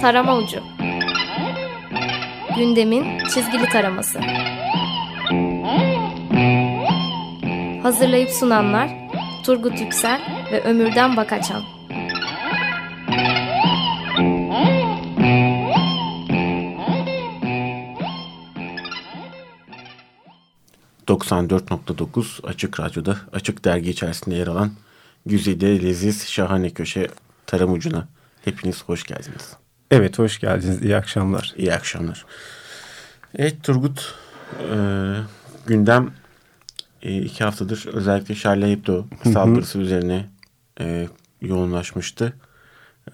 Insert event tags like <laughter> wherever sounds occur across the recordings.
Tarama Ucu. Gündemin çizgili taraması. Hazırlayıp sunanlar Turgut Yüksel ve Ömürden Bakaçan 94.9 Açık Radyo'da Açık Dergi içerisinde yer alan güzide leziz şahane köşe tarım ucuna hepiniz hoş geldiniz. Evet hoş geldiniz iyi akşamlar. İyi akşamlar. Evet Turgut e, gündem e, iki haftadır özellikle Charlie Hebdo saldırısı üzerine e, yoğunlaşmıştı.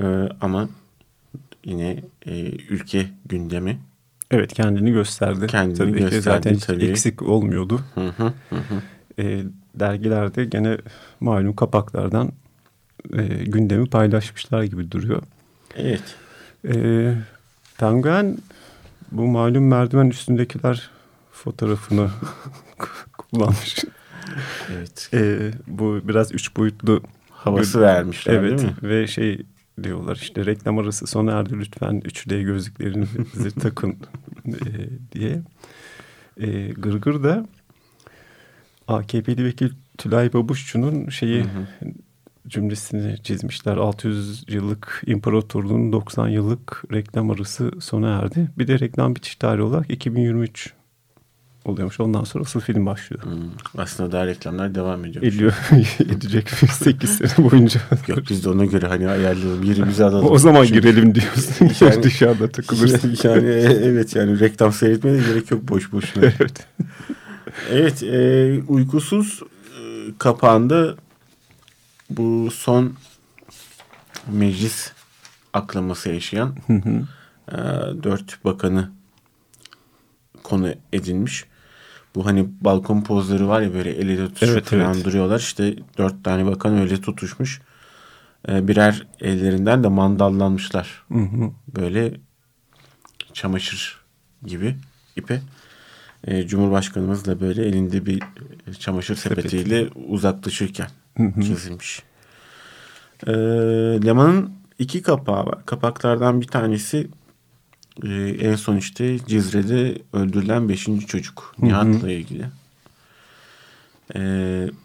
E, ama yine e, ülke gündemi Evet kendini gösterdi. Kendini tabii gösterdi ki zaten tabii. eksik olmuyordu. Hı, hı hı. E, dergilerde gene malum kapaklardan e, gündemi paylaşmışlar gibi duruyor. Evet. E, Penguen bu malum merdiven üstündekiler fotoğrafını <laughs> kullanmış. Evet. E, bu biraz üç boyutlu Havası vermişler evet, değil mi? Ve şey diyorlar işte reklam arası sona erdi lütfen 3D gözlüklerinizi <laughs> takın e, diye. E, Gırgır da AKP'li vekil Tülay Babuşçu'nun şeyi Hı hı. Cümlesini çizmişler. 600 yıllık imparatorluğun 90 yıllık reklam arası sona erdi. Bir de reklam bitiş tarihi olarak 2023 oluyormuş. Ondan sonra asıl film başlıyor. Hmm, Aslında daha reklamlar devam ediyor. Ediyor, <laughs> edecek 8 sene boyunca. Yok biz de ona göre hani ayarlayalım yerimizi alalım. o zaman Çünkü- girelim diyorsun. <laughs> Yani- Dışarıda takılırsın. <laughs> yani e, evet yani reklam seyretmeye de gerek yok boş boşuna. evet. evet e, uykusuz e, kapağında bu son meclis aklaması yaşayan e, dört bakanı konu edinmiş. Bu hani balkon pozları var ya böyle el ele tutuşup Evet, falan evet. duruyorlar. İşte dört tane bakan öyle tutuşmuş. E, birer ellerinden de mandallanmışlar. Hı hı. Böyle çamaşır gibi ipe. E, Cumhurbaşkanımız da böyle elinde bir çamaşır sepetiyle uzaklaşırken Hı hı. Çizilmiş. E, Leman'ın iki kapağı var. Kapaklardan bir tanesi e, en son işte Cizre'de öldürülen beşinci çocuk. Nihat'la ilgili. E,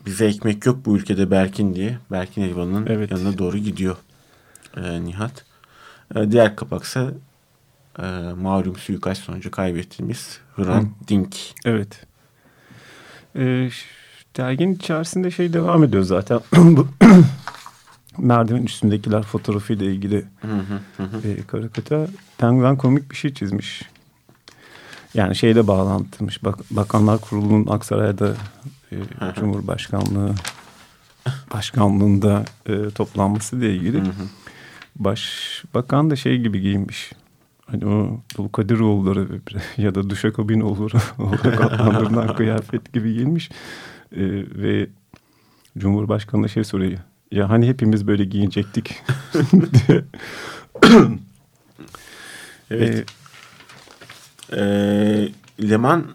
bize ekmek yok bu ülkede Berkin diye. Berkin Elvan'ın Evet. yanına doğru gidiyor e, Nihat. E, diğer kapaksa e, malum suikast sonucu kaybettiğimiz Hrant Dink. Evet. Ee, ş- derginin içerisinde şey devam ediyor zaten. <clears throat> Bu <clears throat> merdiven üstündekiler fotoğrafıyla ilgili e, karikatür. Penguen komik bir şey çizmiş. Yani şeyle bağlantıymış. Bak, Bakanlar Kurulu'nun Aksaray'da e. Cumhurbaşkanlığı başkanlığında e, toplanması ile ilgili. Hı hı. Başbakan da şey gibi giyinmiş. Hani o Dulkadiroğulları <laughs> ya da Duşakabinoğulları <laughs> olarak adlandırılan <laughs> kıyafet gibi giyinmiş. Ee, ve Cumhurbaşkanı şey soruyor. Ya hani hepimiz böyle giyinecektik. <laughs> Evet. E, Leman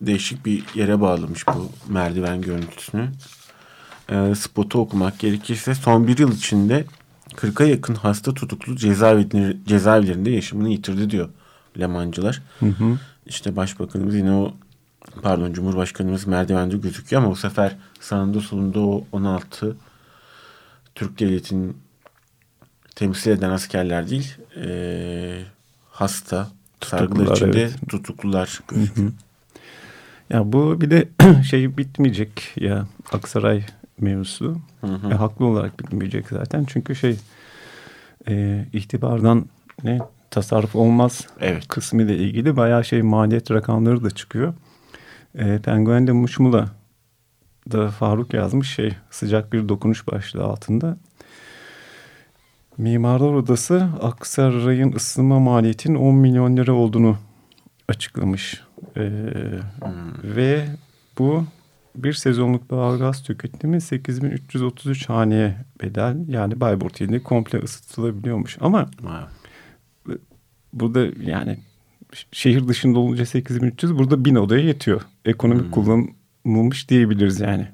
değişik bir yere bağlamış bu merdiven görüntüsünü. E, spotu okumak gerekirse son bir yıl içinde 40'a yakın hasta tutuklu cezaevleri, cezaevlerinde yaşamını yitirdi diyor Lemancılar. Hı hı. İşte başbakanımız yine o pardon Cumhurbaşkanımız merdivende gözüküyor ama bu sefer sağında solunda o 16 Türk devletinin temsil eden askerler değil eee, hasta sargılar içinde evet. tutuklular gözüküyor. Ya bu bir de <clears throat> şey bitmeyecek ya Aksaray mevzusu. Hı hı. E, haklı olarak bitmeyecek zaten. Çünkü şey e, itibardan ne tasarruf olmaz Evet. kısmı ile ilgili bayağı şey maliyet rakamları da çıkıyor. E, Penguen'de Muşmula da Faruk yazmış şey sıcak bir dokunuş başlığı altında. Mimarlar Odası Aksaray'ın ısınma maliyetinin 10 milyon lira olduğunu açıklamış. E, Hmm. ve bu bir sezonluk doğalgaz tüketimi 8333 haneye bedel. Yani Bayburt ilinde komple ısıtılabiliyormuş. Ama Vay. burada yani şehir dışında olunca 8300 burada 1000 odaya yetiyor. Ekonomik Hmm. kullanılmış diyebiliriz yani.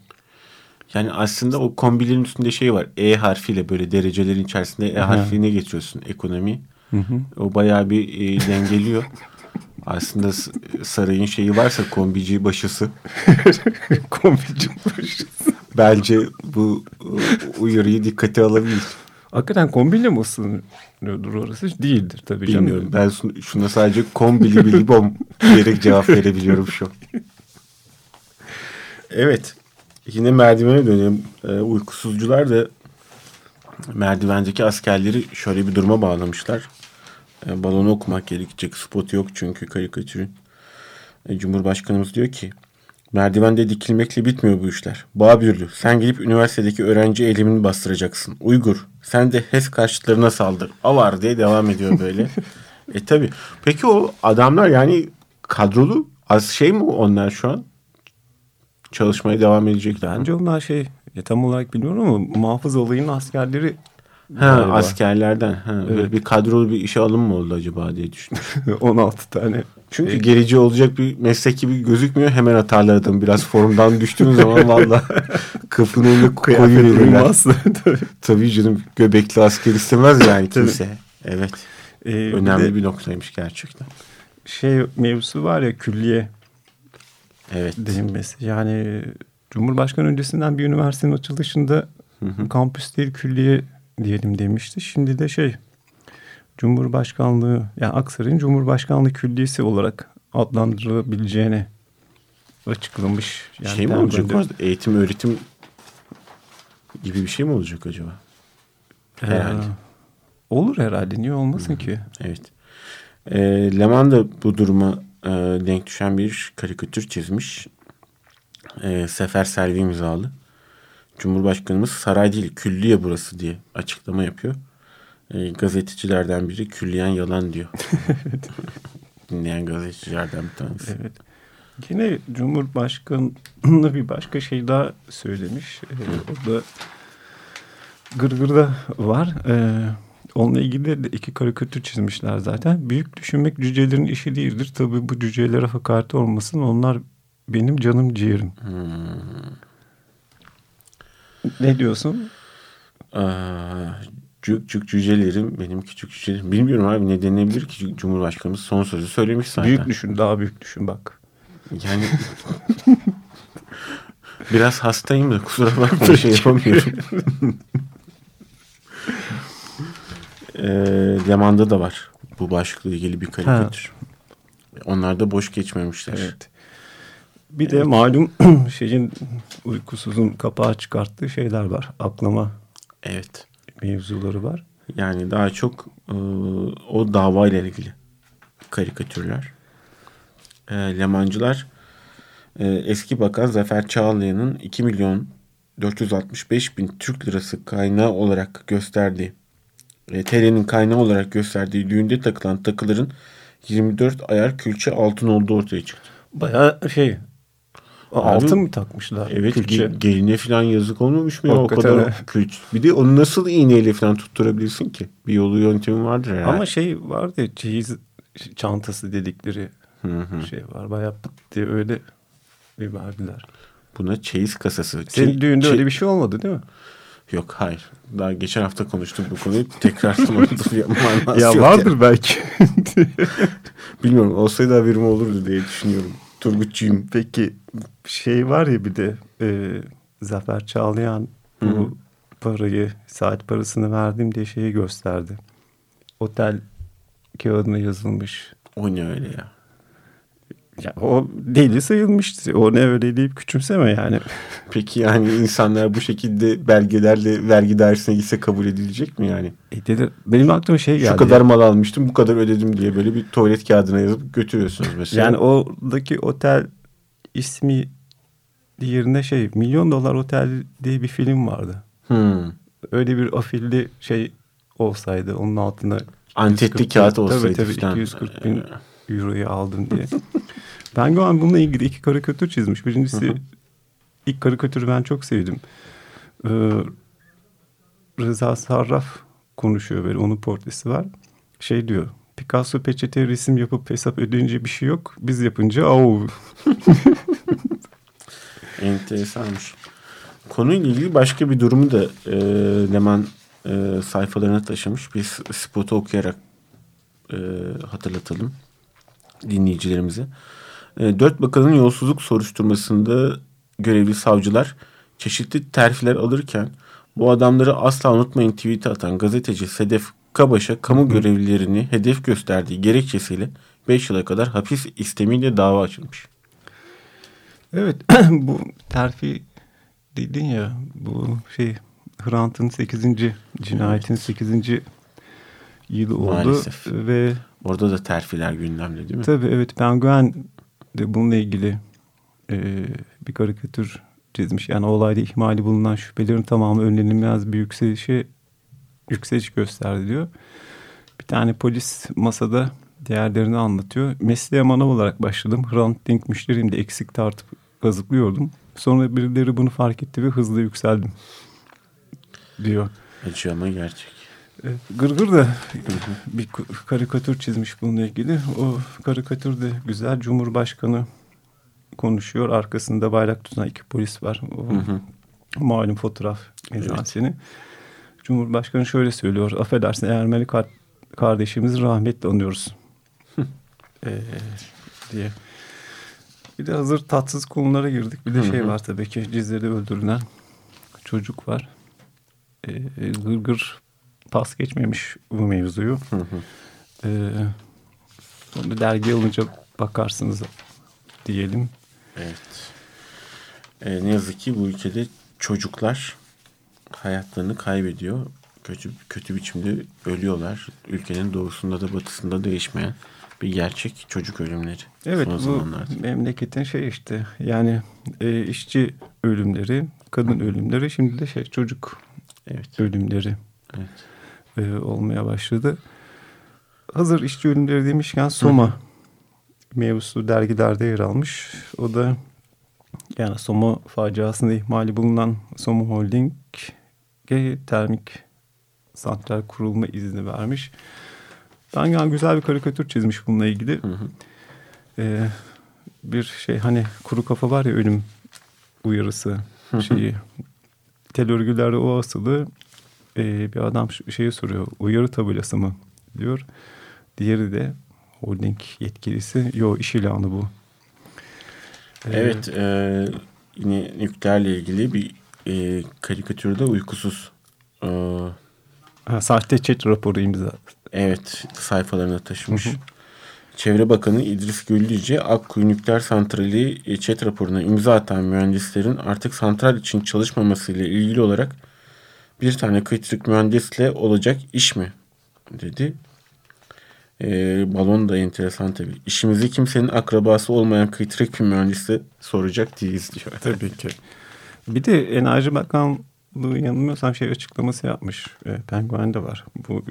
Yani aslında o kombilerin üstünde şey var. E harfiyle böyle derecelerin içerisinde E Hı. harfine geçiyorsun ekonomi. O bayağı bir e, dengeliyor. Aslında sarayın şeyi varsa kombici başısı. <laughs> Kombici başısı. Bence bu e, uyarıyı dikkate alabilir. Hakikaten kombiyle mi ısınıyordur orası? Değildir tabii canım. Bilmiyorum. Ben şuna sadece kombili bili bom diyerek cevap verebiliyorum şu. Evet. Yine merdivene dönelim. Ee, uykusuzcular da merdivendeki askerleri şöyle bir duruma bağlamışlar. Ee, balonu okumak gerekecek. Spotu yok çünkü karikatürün. Ee, Cumhurbaşkanımız diyor ki Merdivende dikilmekle bitmiyor bu işler. Babürlü sen gelip üniversitedeki öğrenci eylemini bastıracaksın. Uygur sen de HES karşıtlarına saldır. Avar diye devam ediyor böyle. e tabi. Peki o adamlar yani kadrolu az şey mi onlar şu an? Çalışmaya devam edecekler. Bence onlar şey ya tam olarak bilmiyorum ama muhafız olayının askerleri Ha, galiba. askerlerden. Ha, böyle Bir kadrolu bir işe alım mı oldu acaba diye düşünüyorum. <laughs> 16 tane. Çünkü E, gerici olacak bir meslek gibi gözükmüyor. Hemen atarlar adamı. Biraz formdan düştüğünüz zaman <laughs> valla kapının önüne koyuyorlar. <laughs> Tabii. Tabii canım göbekli asker istemez yani kimse. Evet. Ee, bir Önemli de bir noktaymış gerçekten. şey mevzusu var ya külliye Evet. denilmesi. Yani Cumhurbaşkanı öncesinden bir üniversitenin açılışında kampüs değil külliye diyelim demişti. Şimdi de şey Cumhurbaşkanlığı yani Aksaray'ın Cumhurbaşkanlığı Külliyesi olarak adlandırılabileceğini açıklamış. Yani şey mi olacak orada? Eğitim öğretim gibi bir şey mi olacak acaba? Ee, Herhalde. olur herhalde. Niye olmasın ki? Evet. E, Leman da bu duruma e, denk düşen bir karikatür çizmiş. E, Sefer Selvi imzalı. Cumhurbaşkanımız saray değil külliye burası diye açıklama yapıyor. E, gazetecilerden biri külliyen yalan diyor. <laughs> Dinleyen gazetecilerden bir tanesi. Evet. Yine Cumhurbaşkanı bir başka şey daha söylemiş. Ee, o da Gırgır'da var. Ee, onunla ilgili de iki karikatür çizmişler zaten. Büyük düşünmek cücelerin işi değildir. Tabii bu cücelere hakaret olmasın. Onlar benim canım ciğerim. Ne diyorsun? Aa, cük cük cücelerim benim küçük cücelerim. Bilmiyorum abi ne denilebilir ki Cumhurbaşkanımız son sözü söylemiş zaten. Büyük düşün, daha büyük düşün bak. Yani <laughs> biraz hastayım da kusura bakma bir şey yapamıyorum. <laughs> e, Leman'da da var bu başlıkla ilgili bir karikatür. Onlar da boş geçmemişler. Evet. Bir de malum <clears throat> şeyin uykusuzun kapağı çıkarttığı şeyler var. Aklama Evet. mevzuları var. Yani daha çok e, o davayla ilgili karikatürler. E, Lemancılar e, eski bakan Zafer Çağlayan'ın 2 milyon 465 bin Türk lirası kaynağı olarak gösterdiği e, TL'nin kaynağı olarak gösterdiği düğünde takılan takıların 24 ayar külçe altın olduğu ortaya çıktı. Bayağı şey altın mı takmışlar? Evet külçe? ge- geline falan yazık olmamış mı ya o kadar öyle. külç. Bir de onu nasıl iğneyle falan tutturabilirsin ki? Bir yolu yöntemi vardır herhalde. Ama şey vardı ya çeyiz çantası dedikleri şey var. Bayağı pıt diye öyle bir verdiler. Buna çeyiz kasası. Senin Çe- düğünde çe- öyle bir şey olmadı değil mi? Yok hayır. Daha geçen hafta konuştuk bu konuyu. <laughs> Tekrar ya vardır belki. <laughs> Bilmiyorum. Olsaydı haberim olurdu diye düşünüyorum. Turgutçuyum. Peki şey var ya bir de e, Zafer Çağlayan bu parayı saat parasını verdim diye şeyi gösterdi. Otel kağıdına yazılmış. O ne öyle ya? Ya o deli sayılmıştı. O ne öyle deyip küçümseme yani. <laughs> Peki yani insanlar bu şekilde belgelerle vergi dairesine gitse kabul edilecek mi yani? E dedi, benim aklıma şey geldi. Şu kadar mal almıştım bu kadar ödedim diye böyle bir tuvalet kağıdına yazıp götürüyorsunuz mesela. Yani oradaki otel ismi yerine şey Milyon Dolar Otel diye bir film vardı. Hmm. Öyle bir afilli şey olsaydı onun altına Antetli 140 kağıt tabii, olsaydı tabii, falan. 240 bin euroyu aldım diye. <laughs> ben Doğan bununla ilgili iki karikatür çizmiş. Birincisi ilk karikatürü ben çok sevdim. Ee, Rıza Sarraf konuşuyor böyle onun portresi var. Şey diyor Picasso peçete resim yapıp hesap ödeyince bir şey yok. Biz yapınca au. <laughs> Enteresanmış. Konuyla ilgili başka bir durumu da e, Leman e, sayfalarına taşımış. Bir s- spotu okuyarak e, hatırlatalım dinleyicilerimize. E, Dört bakanın yolsuzluk soruşturmasında görevli savcılar çeşitli terfiler alırken bu adamları asla unutmayın tweet'i atan gazeteci Sedef Kabaş'a kamu görevlilerini hedef gösterdiği gerekçesiyle 5 yıla kadar hapis istemiyle dava açılmış. Evet <clears throat> bu terfi dedin ya bu şey Hrant'ın 8. cinayetin 8. yılı oldu. Maalesef. Ve Orada da terfiler gündemde değil mi? tabii evet Penguen de bununla ilgili e, bir karikatür çizmiş. Yani olayda ihmali bulunan şüphelerin tamamı önlenilmez bir yükselişe yükseliş gösterdi diyor. Bir tane polis masada diğerlerini anlatıyor. Mesleğe manav olarak başladım. Hrant Dink müşteriyim de eksik tartıp kazıklıyordum. Sonra birileri bunu fark etti ve hızla yükseldim diyor. Acı ama gerçek. Evet, Gırgır da bir karikatür çizmiş bununla ilgili. O karikatürde güzel Cumhurbaşkanı konuşuyor. Arkasında bayrak tutan iki polis var. O Hı hı. malum fotoğraf eczanseni. Cumhurbaşkanı şöyle söylüyor. Affedersin Ermeni kar- kardeşimizi rahmetle anıyoruz. <laughs> Ee, diye. Bir de hazır tatsız konulara girdik. Bir de Hı şey var tabii ki Cizre'de öldürülen çocuk var. Ee, Gırgır pas geçmemiş bu mevzuyu. Hı hı. Ee, onu dergi alınca bakarsınız diyelim. Evet. Ee, ne yazık ki bu ülkede çocuklar hayatlarını kaybediyor. Kötü kötü biçimde ölüyorlar. Ülkenin doğusunda da batısında değişmeyen bir gerçek çocuk ölümleri. Evet bu zamanlarda. memleketin şey işte yani e, işçi ölümleri, kadın ölümleri şimdi de şey çocuk Evet. ölümleri Evet. e, olmaya başladı. Hazır işçi ölümleri demişken Soma mevzusu dergilerde yer almış. O da yani Soma faciasında ihmali bulunan Soma Holding'e termik santral kurulma izni vermiş. Ben yani güzel bir karikatür çizmiş bununla ilgili. Hı hı. Ee, bir şey hani kuru kafa var ya ölüm uyarısı şeyi. Tel örgülerde o asılı. Ee, bir adam şeyi soruyor. Uyarı tabelası mı? Diyor. Diğeri de holding yetkilisi. Yo iş ilanı bu. Ee, Evet. e, yine nükleerle ilgili bir e, karikatürde uykusuz. E, ha, sahte chat raporu imza. evet. Sayfalarına taşımış. Çevre Bakanı İdris Güllüce Akkuyu Nükleer Santrali ÇED raporuna imza atan mühendislerin artık santral için çalışmamasıyla ilgili olarak bir tane kritik mühendisle olacak iş mi? dedi. E, balon da enteresan tabii. İşimizi kimsenin akrabası olmayan kritik bir mühendise soracak değiliz diyor. Tabii ki. Bir de Enerji Bakanlığı yanılmıyorsam şey açıklaması yapmış. E, Penguen'de var. Bu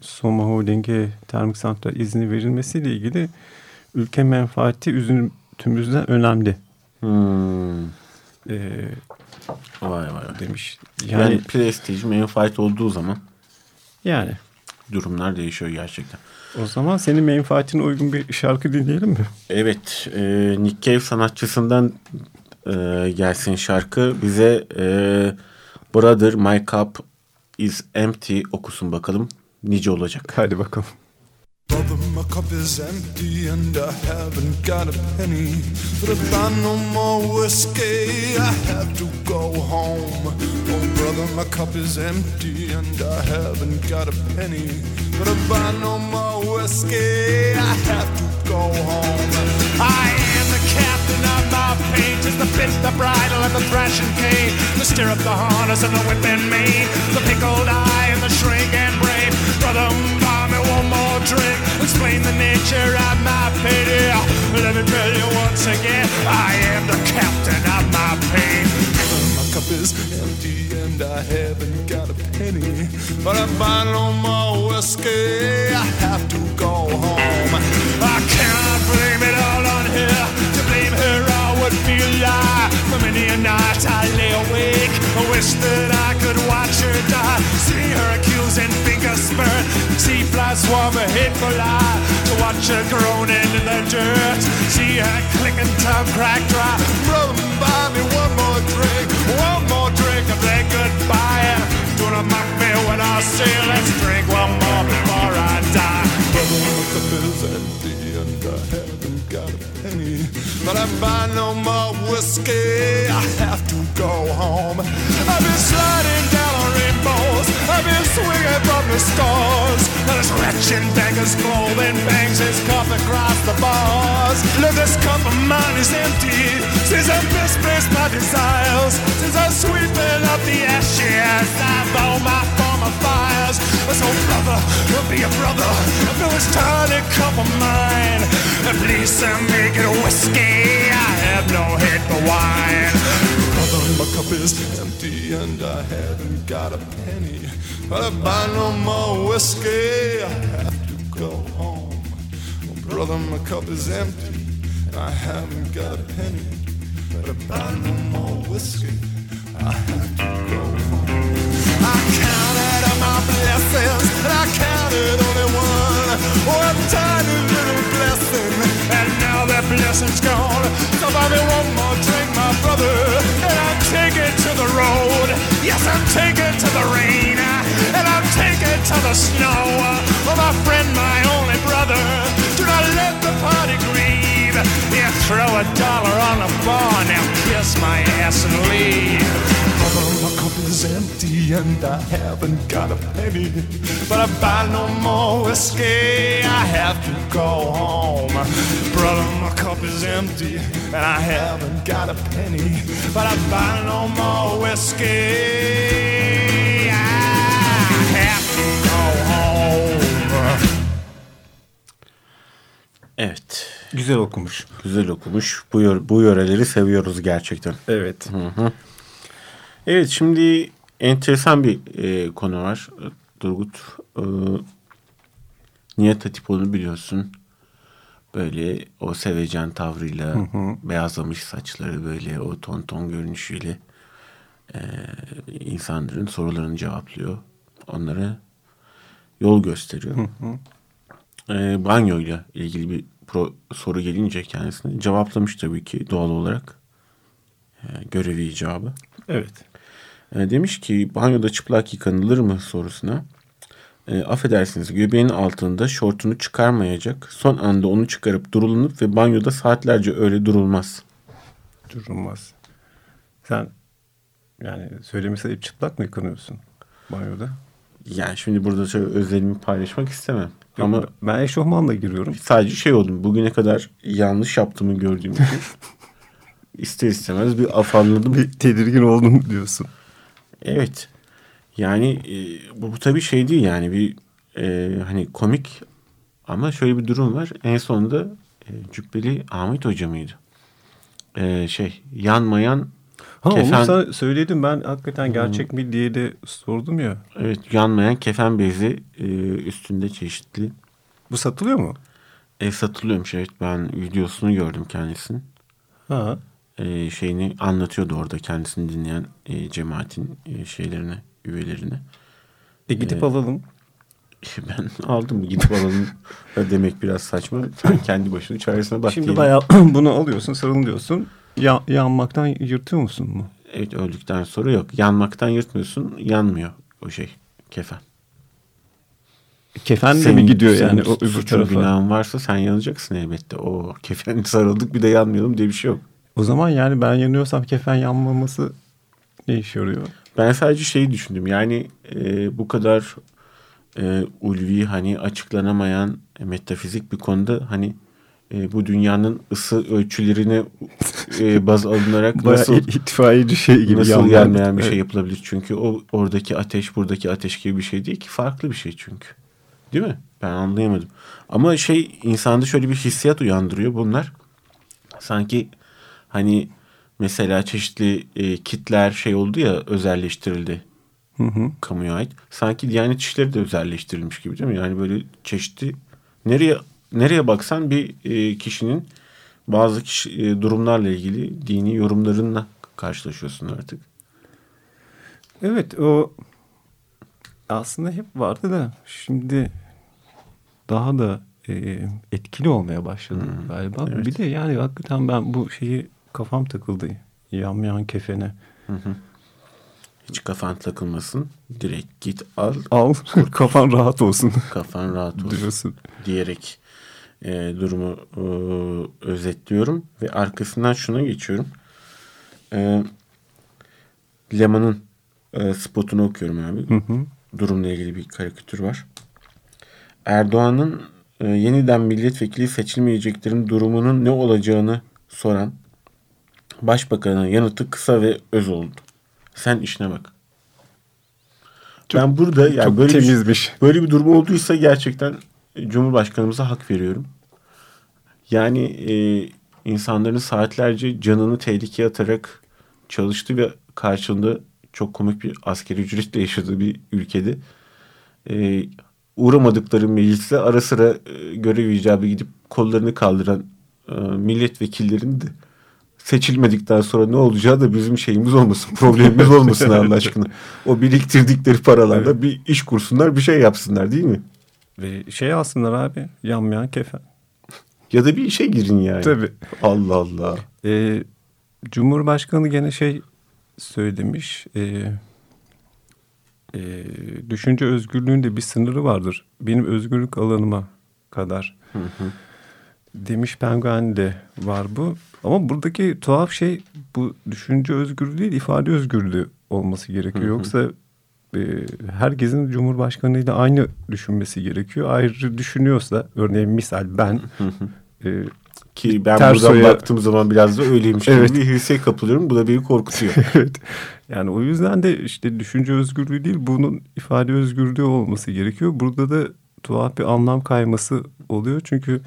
Soma Holding'e termik santral izni verilmesiyle ilgili ülke menfaati üzüntümüzden önemli Hmm. e, Vay vay vay. demiş. Yani, Yani, prestij, menfaat olduğu zaman yani durumlar değişiyor gerçekten. o zaman senin menfaatine uygun bir şarkı dinleyelim mi? Evet, e, Nick Cave sanatçısından e, gelsin şarkı. Bize e, Brother My Cup is Empty okusun bakalım. Nice olacak. Hadi bakalım. Brother, my cup is empty and I haven't got a penny. But if I no more whiskey, I have to go home. Oh, brother, my cup is empty and I haven't got a penny. If I no more whiskey, I have to go home. I am the captain of my just the bit, the bridle, and the thrashing cane, the stirrup, the harness, and the whip and mane, the pickled eye and the shrink and brave. Brother, buy me one more drink, explain the nature of my pity. Let me tell you once again, I am the captain of my pain. My cup is empty and I haven't got a penny. But I no more whiskey, I have to go home. I cannot blame it all on her. To blame her, I For many a night I lay awake. I wish that I could watch her die. See her accusing fingers burn. See flies swarm a hateful lie. To watch her groaning in the dirt. See her clicking tongue crack dry. Brother, buy me one more drink. One more drink and then goodbye. Do not mock me when I say let's drink one more before I die. My cup is empty and I haven't got a penny. But I buy no more whiskey, I have to go home. I've been sliding down on rainbows, I've been swinging from the stars. Now this wretched beggar's clothing bangs his cup across the bars. Look, this cup of mine is empty, since I've misplaced my desires. Since I'm sweeping up the ashes, I've all my former fires. So brother, be a brother, fill this tiny cup of mine. Please uh, make it whiskey, I have no head for wine. Brother, my cup is empty and I haven't got a penny. But I buy no more whiskey, I have to go home. Brother, my cup is empty and I haven't got a penny. But I buy no more whiskey, I have to go home. I counted all my blessings, I counted only one. One tiny little blessing, and now that blessing's gone. So buy me one more drink, my brother, and I'm taking to the road. Yes, I'm taking to the rain, and I'm taking to the snow. Oh, my friend, my only brother, do not let the party grieve. Yeah, throw a dollar on the bar, now kiss my ass and leave. Brother, my cup is empty and I haven't got a penny. But I buy no more whiskey, I have to go home. Brother, my cup is empty and I haven't got a penny. But I buy no more whiskey, I have to go home. Evet. Güzel okumuş. Güzel okumuş. Bu, yö- bu yöreleri seviyoruz gerçekten. Evet. Evet şimdi enteresan bir e, konu var. Durgut. E, Nihat Hatipoğlu'nu biliyorsun. Böyle o sevecen tavrıyla beyazlamış saçları böyle o ton ton görünüşüyle e, insanların sorularını cevaplıyor. Onlara yol gösteriyor. E, banyoyla ilgili bir pro- soru gelince kendisine cevaplamış tabii ki doğal olarak. E, görevi icabı. Evet. E, demiş ki banyoda çıplak yıkanılır mı sorusuna. E, affedersiniz göbeğin altında şortunu çıkarmayacak. Son anda onu çıkarıp durulunup ve banyoda saatlerce öyle durulmaz. Durulmaz. Sen yani söylemesi hep çıplak mı yıkanıyorsun banyoda? Yani şimdi burada şöyle özelimi paylaşmak istemem. Ama Ama ben eşofmanla giriyorum. sadece şey oldum. Bugüne kadar yanlış yaptığımı gördüğüm için <laughs> ister istemez bir afalladım. Bir tedirgin oldum diyorsun. Evet. Yani e, bu, bu tabii şey değil yani bir e, hani komik ama şöyle bir durum var. En sonunda e, Cübbeli Ahmet Hoca mıydı? E, şey yanmayan Ha Kefen- onu sana söyledim ben hakikaten gerçek mi diye de sordum ya. evet yanmayan kefen bezi e, üstünde çeşitli Bu satılıyor mu? e, satılıyormuş evet ben videosunu gördüm kendisinin. Ha. E, şeyini anlatıyordu orada kendisini dinleyen e, cemaatin e, şeylerini üyelerini. E gidip alalım. <laughs> Ben aldım gidip alalım da demek biraz saçma. Sen kendi başına çaresine bak Şimdi diyelim. bayağı <clears throat> bunu alıyorsun sarılıyorsun. Ya, yanmaktan yırtıyor musun mu? Evet öldükten sonra yok. Yanmaktan yırtmıyorsun. Yanmıyor o şey. Kefen. Kefen de mi gidiyor senin yani o öbür tarafa? günahın varsa sen yanacaksın elbette. O kefen <laughs> sarıldık bir de yanmayalım diye bir şey yok. O zaman yani ben yanıyorsam kefen yanmaması ne işe yarıyor? Ben sadece şeyi düşündüm. Yani e, bu kadar e, ulvi hani açıklanamayan e, metafizik bir konuda hani e, bu dünyanın ısı ölçülerine e, baz alınarak <laughs> nasıl itfaiyeci şey gibi. nasıl gelmeyen bir şey yapılabilir? Çünkü o oradaki ateş buradaki ateş gibi bir şey değil ki. Farklı bir şey çünkü. Değil mi? Ben anlayamadım. Ama şey insanda şöyle bir hissiyat uyandırıyor bunlar. Sanki hani mesela çeşitli e, kitler şey oldu ya özelleştirildi. Hı hı. Kamuya ait. Sanki Diyanet İşleri de özelleştirilmiş gibi değil mi? Yani böyle çeşitli nereye nereye baksan bir e, kişinin bazı kişi, e, durumlarla ilgili dini yorumlarınla karşılaşıyorsun artık. Evet o aslında hep vardı da şimdi daha da e, etkili olmaya başladı galiba. evet. Bir de yani hakikaten ben bu şeyi kafam takıldı. Yanmayan kefene. Hiç kafan takılmasın. Direkt git al Al kafan rahat olsun kafan rahat olsun diyorsun. diyerek e, durumu e, özetliyorum ve arkasından şuna geçiyorum. E, Leman'ın e, spotunu okuyorum abi. Hı hı. Durumla ilgili bir karikatür var. Erdoğan'ın e, yeniden milletvekili seçilmeyeceklerin durumunun ne olacağını soran başbakanın yanıtı kısa ve öz oldu. Sen işine bak. ben burada yani Çok böyle bir, temizmiş. böyle bir durum olduysa gerçekten Cumhurbaşkanımıza hak veriyorum. Yani e, insanların saatlerce canını tehlikeye atarak çalıştı ve karşılığında çok komik bir askeri ücretle yaşadığı bir ülkede e, uğramadıkları mecliste ara sıra e, görev icabı gidip kollarını kaldıran e, milletvekillerin de seçilmedikten sonra ne olacağı da bizim şeyimiz olmasın. Problemimiz olmasın Allah aşkına. O biriktirdikleri paralarla bir iş kursunlar bir şey yapsınlar değil mi? Ve şey alsınlar abi yanmayan kefen. Ya da bir işe girin yani. Tabii. Allah Allah. Ee, Cumhurbaşkanı gene şey söylemiş. E, e, düşünce özgürlüğünde bir sınırı vardır. Benim özgürlük alanıma kadar. Demiş Penguen'de var bu. Ama buradaki tuhaf şey bu düşünce özgürlüğü değil ifade özgürlüğü olması gerekiyor. Yoksa e, herkesin Cumhurbaşkanıyla aynı düşünmesi gerekiyor. Ayrı düşünüyorsa örneğin misal ben e, Ki ben Ters buradan baktığım zaman biraz da öyleymiş Evet. gibi bir hisse kapılıyorum. Bu da beni korkutuyor. <laughs> evet. Yani o yüzden de işte düşünce özgürlüğü değil bunun ifade özgürlüğü olması gerekiyor. Burada da tuhaf bir anlam kayması oluyor. Çünkü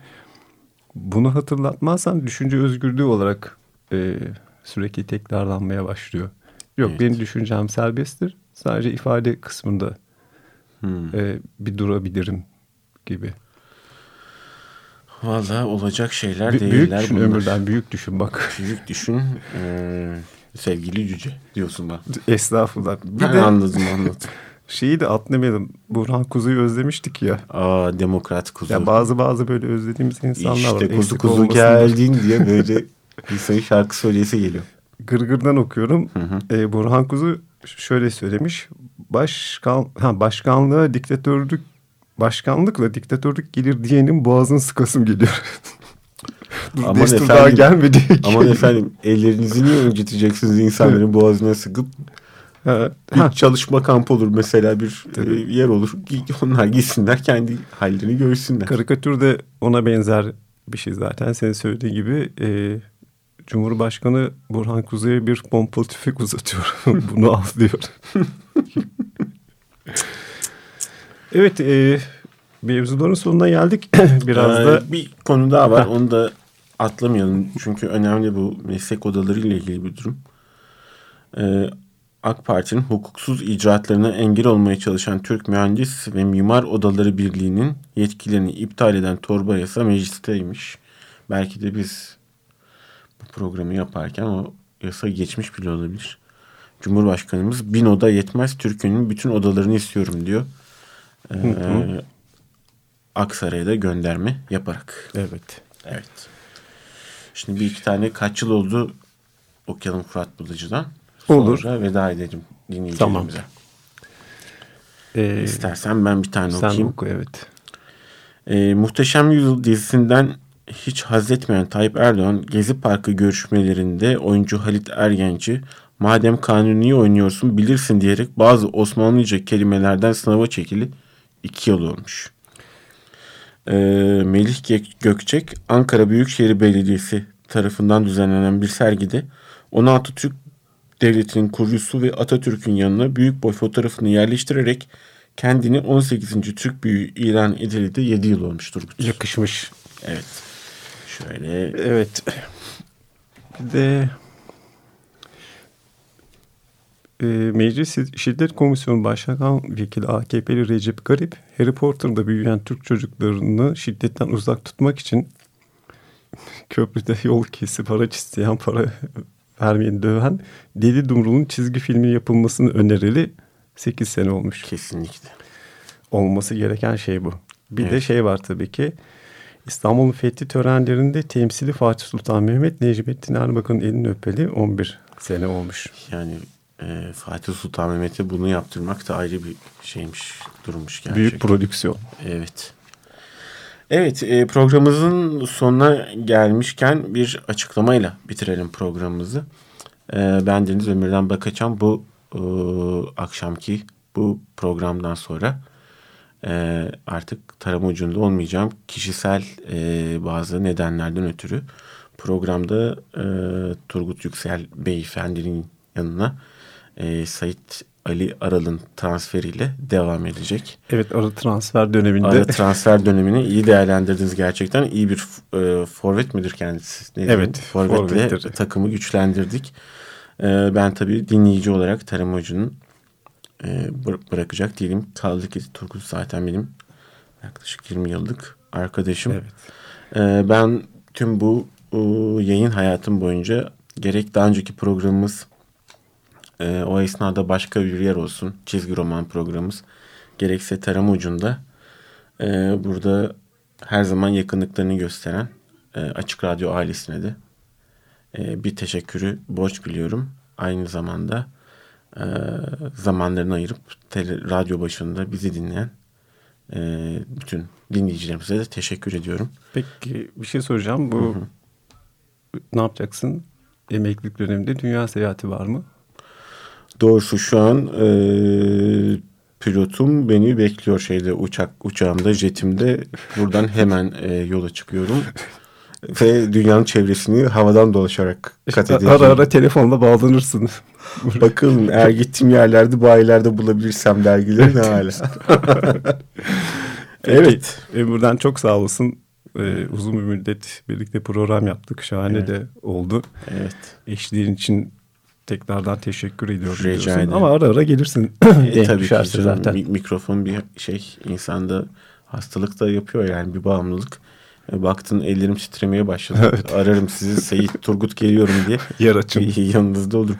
bunu hatırlatmazsan düşünce özgürlüğü olarak e, sürekli tekrarlanmaya başlıyor. Yok Evet. benim düşüncem serbesttir. Sadece ifade kısmında Hmm. e, bir durabilirim gibi. Vallahi olacak şeyler Bü- değiller büyük düşün bunlar. ömürden büyük düşün bak. Büyük düşün. Ee, sevgili Cüce diyorsun bana. Estağfurullah. Bir Ben de anladım anladım. Şeyi de atlamayalım. Burhan Kuzu'yu özlemiştik ya. Aa demokrat kuzu. Ya bazı bazı böyle özlediğimiz insanlar var. işte kuzu kuzu geldin diye böyle <laughs> insanın şarkı söyleyesi geliyor. Gırgır'dan okuyorum. Ee, Burhan Kuzu şöyle söylemiş. Başkan ha başkanlığa diktatörlük başkanlıkla diktatörlük gelir diyenin boğazını sıkasım geliyor. <laughs> Dur, Aman destur daha efendim. gelmedi. Aman efendim ellerinizi niye inciteceksiniz insanların boğazına sıkıp Ha, bir çalışma kampı olur mesela bir Tabii. e, yer olur. Onlar gitsinler kendi hallerini görsünler. karikatür de ona benzer bir şey zaten. Senin söylediğin gibi e, Cumhurbaşkanı Burhan Kuzu'ya bir pompalı tüfek uzatıyor. <laughs> Bunu al diyor. <laughs> evet e, mevzuların sonuna geldik. <clears throat> Biraz Ee, da bir konu daha var. Onu da atlamayalım. Çünkü önemli bu meslek odaları ile ilgili bir durum. Ee, AK Parti'nin hukuksuz icraatlarına engel olmaya çalışan Türk Mühendis ve Mimar Odaları Birliği'nin yetkilerini iptal eden torba yasa meclisteymiş. Belki de biz bu programı yaparken o yasa geçmiş bile olabilir. Cumhurbaşkanımız bin oda yetmez Türkiye'nin bütün odalarını istiyorum diyor. Ee, Aksaray'a da gönderme yaparak. evet. Evet. Şimdi bir iki tane kaç yıl oldu okuyalım Fırat Bulucu'dan. Olur. Sonra veda edelim dinleyicilerimize. Tamam. Ee, İstersen ben bir tane sen okuyayım. oku evet. Ee, Muhteşem Yüzyıl dizisinden hiç haz etmeyen Tayyip Erdoğan Gezi Parkı görüşmelerinde oyuncu Halit Ergenç'i madem kanuni oynuyorsun bilirsin diyerek bazı Osmanlıca kelimelerden sınava çekili iki yıl olmuş. Ee, Melih Gök- Gökçek Ankara Büyükşehir Belediyesi tarafından düzenlenen bir sergide 16 Türk Devleti'nin kurucusu ve Atatürk'ün yanına büyük boy fotoğrafını yerleştirerek kendini 18. Türk büyüğü ilan edildi de 7 yıl olmuş Turgut. Yakışmış. Evet. Şöyle Evet. Bir de e, Meclis Şiddet Komisyonu Başkan Vekili AKP'li Recep Garip, Harry Potter'da büyüyen Türk çocuklarını şiddetten uzak tutmak için <laughs> köprüde yol kesip araç isteyen para vermeyen döven Deli Dumrul'un çizgi filmi yapılmasını önerili 8 sene olmuş. kesinlikle. Olması gereken şey bu. Bir de Evet. şey var tabii ki İstanbul'un fethi törenlerinde temsili Fatih Sultan Mehmet Necmettin Erbakan'ın elini öpeli 11 sene olmuş. Yani e, Fatih Sultan Mehmet'e bunu yaptırmak da ayrı bir şeymiş, durmuş gerçekten. Büyük prodüksiyon. Evet. Evet e, programımızın sonuna gelmişken bir açıklamayla bitirelim programımızı. E, ben Deniz Ömür'den Bakaçan bu e, akşamki bu programdan sonra artık tarama ucunda olmayacağım. Kişisel bazı nedenlerden ötürü programda Turgut Yüksel Beyefendinin yanına Sait Ali Aral'ın transferiyle devam edecek. Evet ara transfer döneminde. Ara transfer dönemini iyi değerlendirdiniz gerçekten. İyi bir e, forvet midir kendisi? Ne evet. Forvetle forvettir. takımı güçlendirdik. E, ben tabii dinleyici olarak Tarım Hoca'nın e, bırakacak değilim. Kaldı ki Turgut zaten benim yaklaşık 20 yıllık arkadaşım. Evet. E, ben tüm bu e, yayın hayatım boyunca gerek daha önceki programımız e, o esnada başka bir yer olsun çizgi roman programımız gerekse tarama ucunda e, burada her zaman yakınlıklarını gösteren e, Açık Radyo ailesine de e, bir teşekkürü borç biliyorum. Aynı zamanda e, zamanlarını ayırıp tele, radyo başında bizi dinleyen e, bütün dinleyicilerimize de teşekkür ediyorum. Peki bir şey soracağım. Bu hı hı. ne yapacaksın? Emeklilik döneminde dünya seyahati var mı? Doğrusu şu an e, pilotum beni bekliyor şeyde uçak uçağımda jetimde buradan hemen e, yola çıkıyorum <laughs> ve dünyanın çevresini havadan dolaşarak kat edeceğim. Ara ara telefonla bağlanırsın. <laughs> Bakalım eğer gittiğim yerlerde bayilerde bulabilirsem dergileri ne hala. evet. <laughs> Buradan çok sağ olasın. Ee, uzun bir müddet birlikte program yaptık. Şahane evet. de oldu. Evet. Eşliğin için tekrardan teşekkür ediyorum. Rica ederim. Ama ara ara gelirsin. e, <laughs> tabii ki zaten. mikrofon bir şey insanda hastalık da yapıyor yani bir bağımlılık. E, baktın ellerim titremeye başladı. <laughs> Evet. Ararım sizi Seyit Turgut geliyorum diye. <laughs> Yer açın. Yanınızda olurum.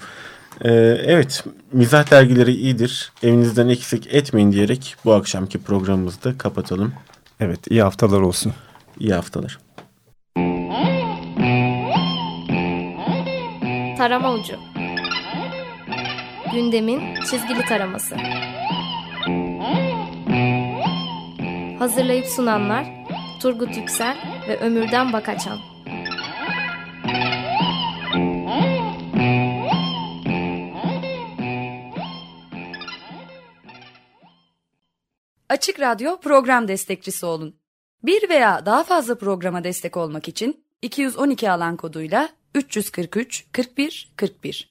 Ee, evet mizah dergileri iyidir. Evinizden eksik etmeyin diyerek bu akşamki programımızı da kapatalım. Evet iyi haftalar olsun. İyi haftalar. Tarama Ucu Gündemin çizgili taraması. Hazırlayıp sunanlar Turgut Yüksel ve Ömürden Bakaçan Açık Radyo program destekçisi olun. Bir veya daha fazla programa destek olmak için 212 alan koduyla 343 41 41